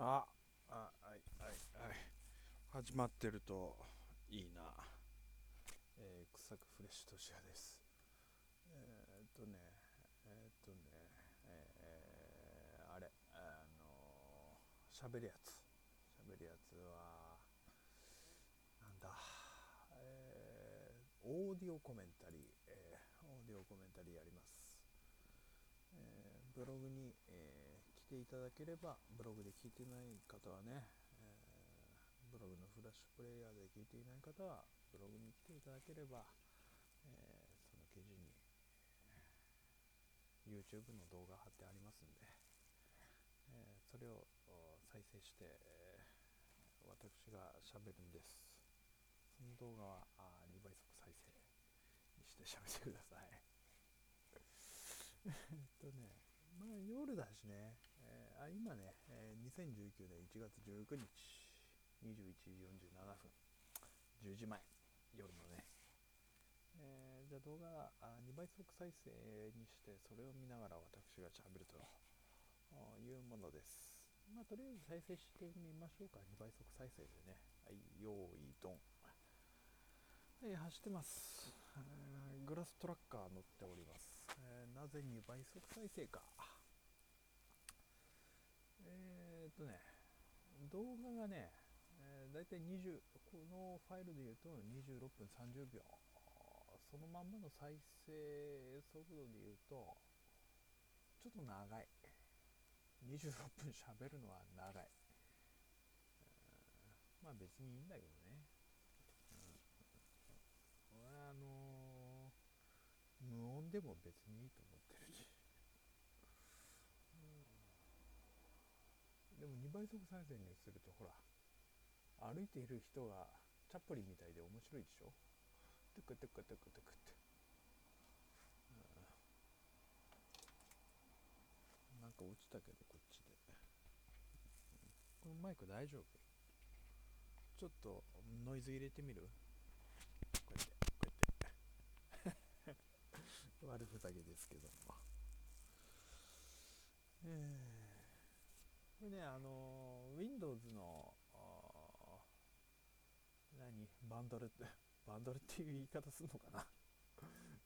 ああはいはいはい。始まってるといいな。えー、草くフレッシュとしやです。えー、っとねえー、っとねえー、あれあの喋るやつ。喋るやつはなんだ。えー、オーディオコメンタリー、えー、オーディオコメンタリーやります。えー、ブログに、えー、ていただければブログで聞いてない方はね、えー、ブログのフラッシュプレイヤーで聞いていない方はブログに来ていただければ、えその記事に YouTube の動画貼ってありますんで、えそれを再生して、え私がしゃべるんです。その動画はあ2倍速再生にして喋ってください。えっとね、まあ夜だしね、あ今ね、えー、2019年1月19日、21時47分、10時前、夜のね、えー、じゃあ動画あ2倍速再生にして、それを見ながら私がしゃべるというものです。まあとりあえず再生してみましょうか、2倍速再生でね。はい、用意ドン。はい、走ってます、グラストラッカー乗っております。えー、なぜ2倍速再生か。えー、っとね、動画がね、えー、だいたい20、このファイルで言うと26分30秒。そのまんまの再生速度で言うと、ちょっと長い。26分喋るのは長い。まあ別にいいんだけどね。俺はあのー、無音でも別にいいと思うってるし、うん、でも2倍速再生にするとほら歩いている人がチャップリンみたいで面白いでしょ？トゥクトゥクトゥクトゥクって、うん、なんか落ちたけどこっちで。このマイク大丈夫？ちょっとノイズ入れてみる？悪ふざけですけども。えー、これね、あの、Windows の、何、バンドルって、バンドルっていう言い方するのかな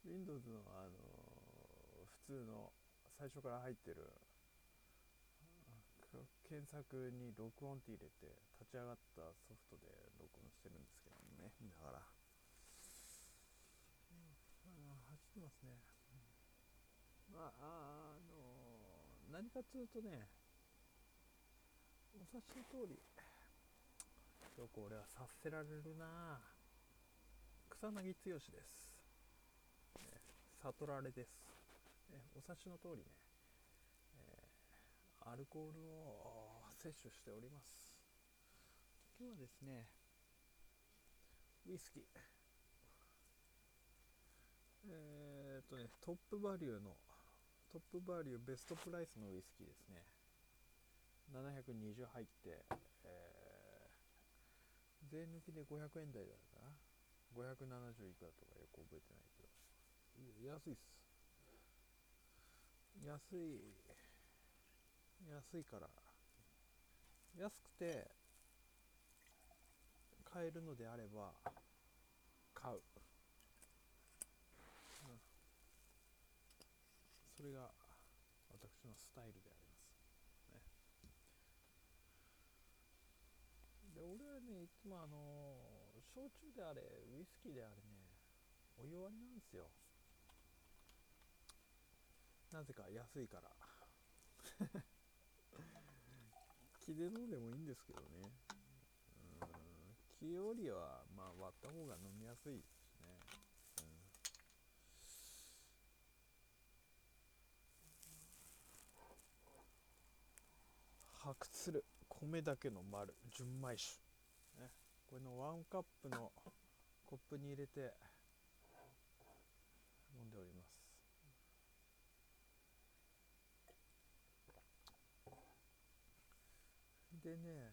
？Windows の、あの、普通の最初から入ってる検索に録音って入れて立ち上がったソフトで録音してるんですけどもね見ながら走ってますね、まあ、あの何かというとねお察しの通り。よく俺は察せられるな。草薙剛です、ね、悟られです、ね、お察しの通りね、えー、アルコールを摂取しております。今日はですねウイスキー。えー、っとね、トップバリューの、トップバリューベストプライスのウイスキーですね。720入って、えー、税抜きで500円台だったな？570いくらとかよく覚えてないけど。安いっす。安い、安いから、安くて買えるのであれば買う。それが私のスタイルでます、ね、で俺はねいつもあの焼酎であれウイスキーであれねお湯割りなんですよ。なぜか安いから。気で飲んでもいいんですけどね。うん。気よりはまあ割った方が飲みやすいですね。発する。米だけの丸純米酒、ね、これのワンカップのコップに入れて飲んでおります。でね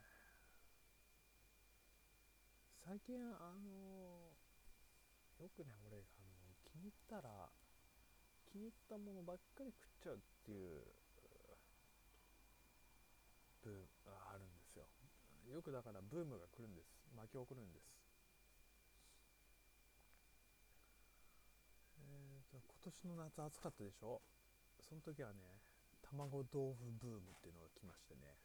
最近あのよくね俺あの気に入ったら気に入ったものばっかり食っちゃうっていうプあるんですよ。よくだからブームが来るんです。巻き起こるんです。えーと今年の夏暑かったでしょ？その時はね卵豆腐ブームっていうのが来ましてね。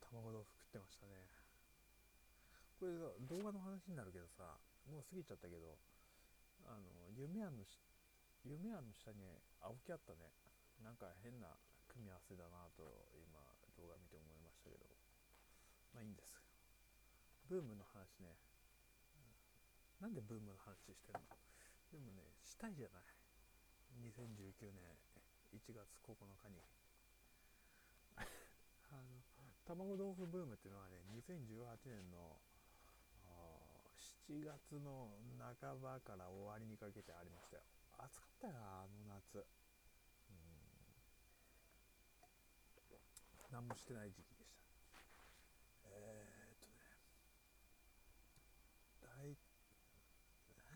卵豆腐食ってましたね。これさ動画の話になるけどさもう過ぎちゃったけどあの夢庵の夢庵の下に青木あったね。なんか変な組み合わせだなと今動画見て思いましたけど。まあいいんです。ブームの話ね。なんでブームの話してるの？でもねしたいじゃない。2019年1月9日に。あの卵豆腐ブームっていうのはね2018年の7月の半ばから終わりにかけてありましたよ。暑かったよあの夏うん何もしてない時期でした。えー、っとね大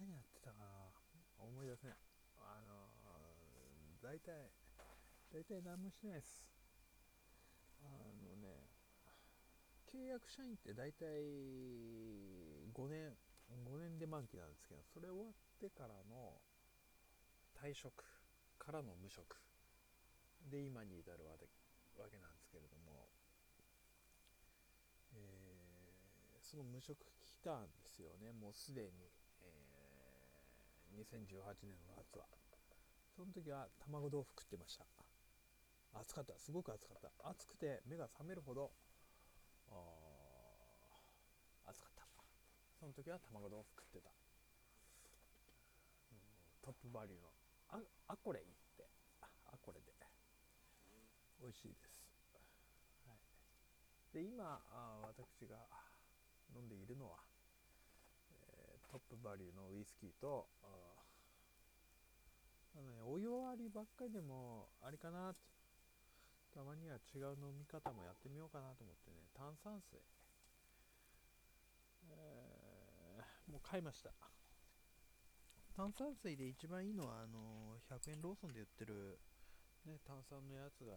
何やってたかな思い出せないあのー、大体大体何もしてないです。あのね契約社員って大体5年5年で満期なんですけどそれ終わってからの退職からの無職で今に至るわけわけなんですけれども、えー、その無職期間ですよね。もうすでに、えー、2018年の夏は。その時は卵豆腐食ってました。暑かった。すごく暑かった。暑くて目が覚めるほど暑かった。その時は卵豆腐食ってた、トップバリューのああこれいって。あこれで。美味しいです、で今あ私が飲んでいるのは、えー、トップバリューのウイスキーとあの、ね、お湯割りばっかりでもありかなって。たまには違う飲み方もやってみようかなと思ってね炭酸水、えー、もう買いました。炭酸水で一番いいのはあの100円ローソンで売ってる、ね、炭酸のやつが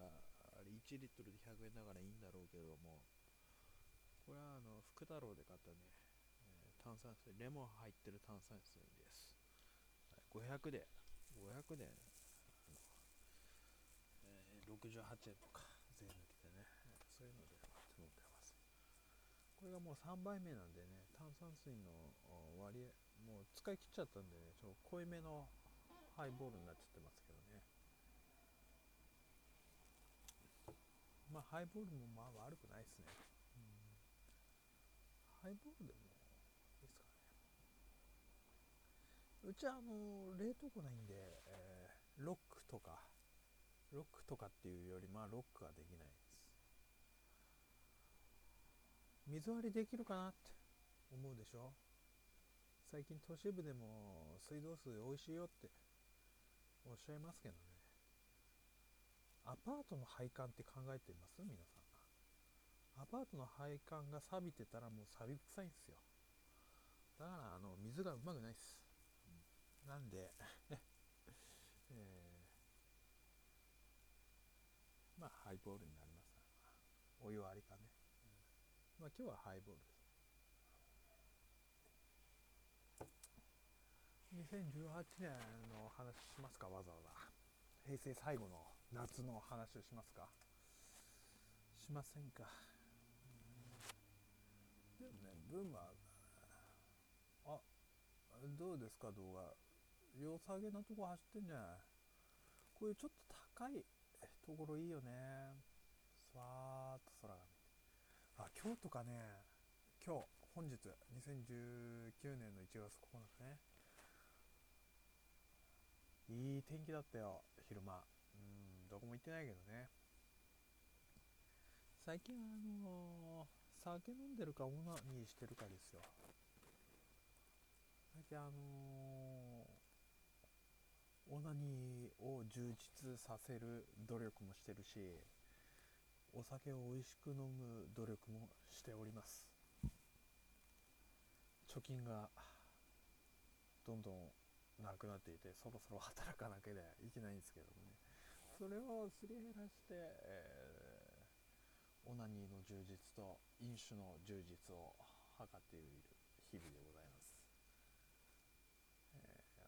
1リットルで100円だからいいんだろうけどもこれはあの福太郎で買ったね、えー、炭酸水レモン入ってる炭酸水です、500で500でえー、68円とか税抜きでね、そういうので飲んでます。これがもう3杯目なんでね、炭酸水の割合、もう使い切っちゃったんでね、ちょっと濃いめのハイボールになっちゃってますけどね。まあ、ハイボールもまあ悪くないですね。ハイボールでもいいですかね。うちはあの冷凍庫ないんで、えー、ロックとかロックとかっていうよりまあロックはできないです水割りできるかなって思うでしょ？最近都市部でも水道水美味しいよっておっしゃいますけどねアパートの配管って考えてます？皆さん。アパートの配管が錆びてたらもう錆び臭いんですよ。だからあの水がうまくないです、なんで。えー。まあハイボールになります。お湯割りかね、まあ今日はハイボールです。2018年の話しますか？わざわざ。平成最後の夏の話をしますか？しませんか、でもねブームはあどうですか？動画。良さげなとこ走ってんじゃない？こういうちょっと高いところいいよね。さーっと空が見て。あ今日とかね今日本日2019年の1月9日ね。いい天気だったよ。昼間。うんどこも行ってないけどね。最近はあのー、酒飲んでるかオナニーしてるかですよ。最近あのーオナニーを充実させる努力もしてるしお酒を美味しく飲む努力もしております。貯金がどんどんなくなっていてそろそろ働かなきゃいけないんですけどもね。それをすり減らして、えオナニーの充実と飲酒の充実を図っている日々でございます、え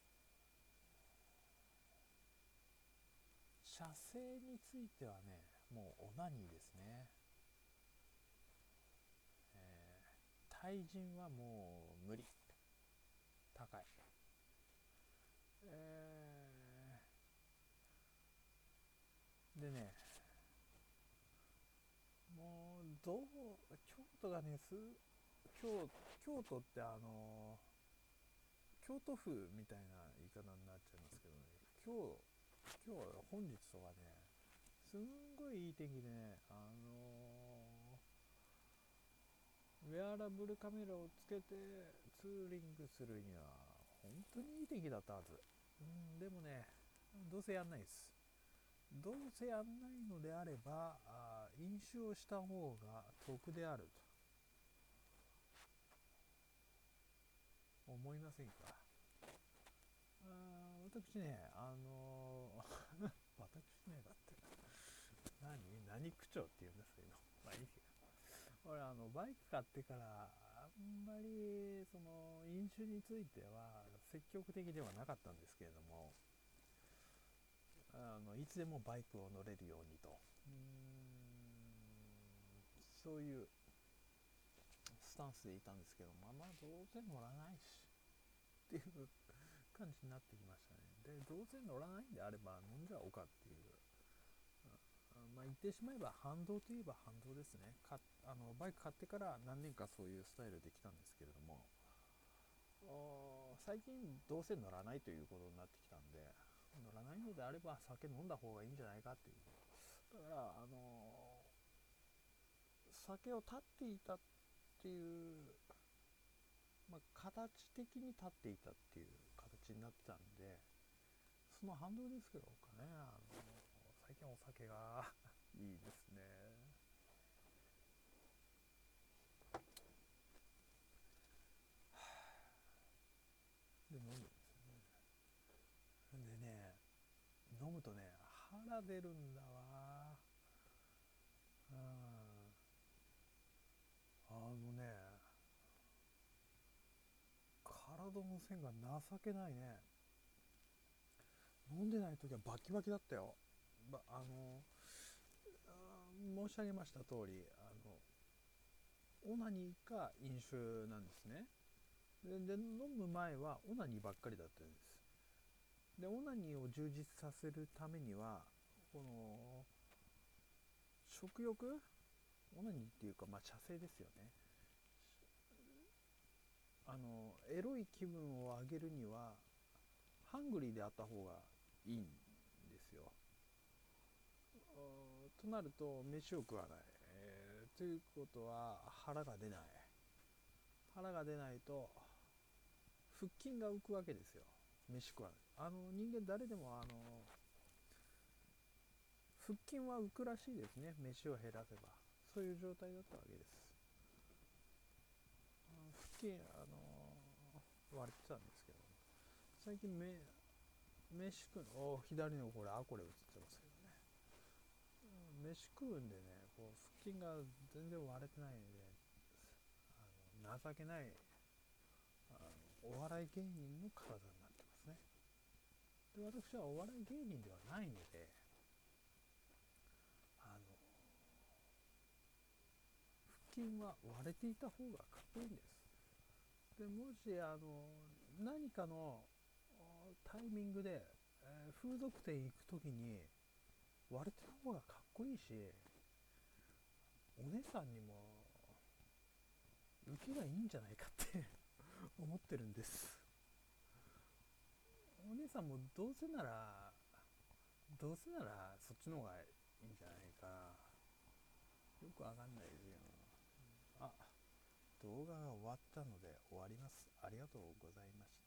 ー、射精についてはねもうオナニーですね、えー、対人はもう無理。高い。えー、でねもうどう京都がねす京京都ってあの京都府みたいな言い方になっちゃいますけどね今日今日本日とかねすんごいいい天気でねあのウェアラブルカメラをつけてツーリングするには本当にいい天気だったはず。うんでもねどうせやんないです。どうせやんないのであればあ飲酒をした方が得であると。思いませんか？あ私ねあのー、私ねだって何？何区長って言うんですけどまあいいけど。俺あのバイク買ってからんまりその飲酒については積極的ではなかったんですけれどもあのいつでもバイクを乗れるようにと。そういうスタンスでいたんですけどまあまあどうせ乗らないしっていう感じになってきましたね。でどうせ乗らないんであれば飲んじゃおうかっていうまあ言ってしまえば反動といえば反動ですね。かあのバイク買ってから何年かそういうスタイルできたんですけれども最近どうせ乗らないということになってきたんで乗らないのであれば酒飲んだ方がいいんじゃないかっていう。だからあの酒を断っていたっていう、まあ、形的に立っていたっていう形になってたんでその反動ですけどかね。あの最近お酒がいいですね。で飲むんですね。でね飲むとね腹出るんだわ。うん。あのね体の線が情けないね。飲んでない時はバキバキだったよ。ばあの申し上げました通りあのオナニーか飲酒なんですね。でで飲む前はオナニーばっかりだったんです。でオナニーを充実させるためにはこの食欲？オナニーっていうかまあ射精ですよね。あのエロい気分を上げるにはハングリーであった方がいいんですよとなると飯を食わない、えー、ということは腹が出ない。腹が出ないと腹筋が浮くわけですよ。飯食わない。あの人間誰でもあの腹筋は浮くらしいですね。飯を減らせば。そういう状態だったわけです。腹筋あの割れてたんですけど最近め飯食うのお左のこれあこれ映ってます。飯食うんでねこう腹筋が全然割れてないんであの情けないあのお笑い芸人の体になってますね。で私はお笑い芸人ではないのであの腹筋は割れていた方がかっこいいんです。でもしあの何かのタイミングで、えー、風俗店行く時に割れてた方がかっこいいしお姉さんにも受けがいいんじゃないかって 思ってるんです。お姉さんもどうせならどうせならそっちの方がいいんじゃないか。よくわかんないですよ。あ動画が終わったので終わります。ありがとうございました。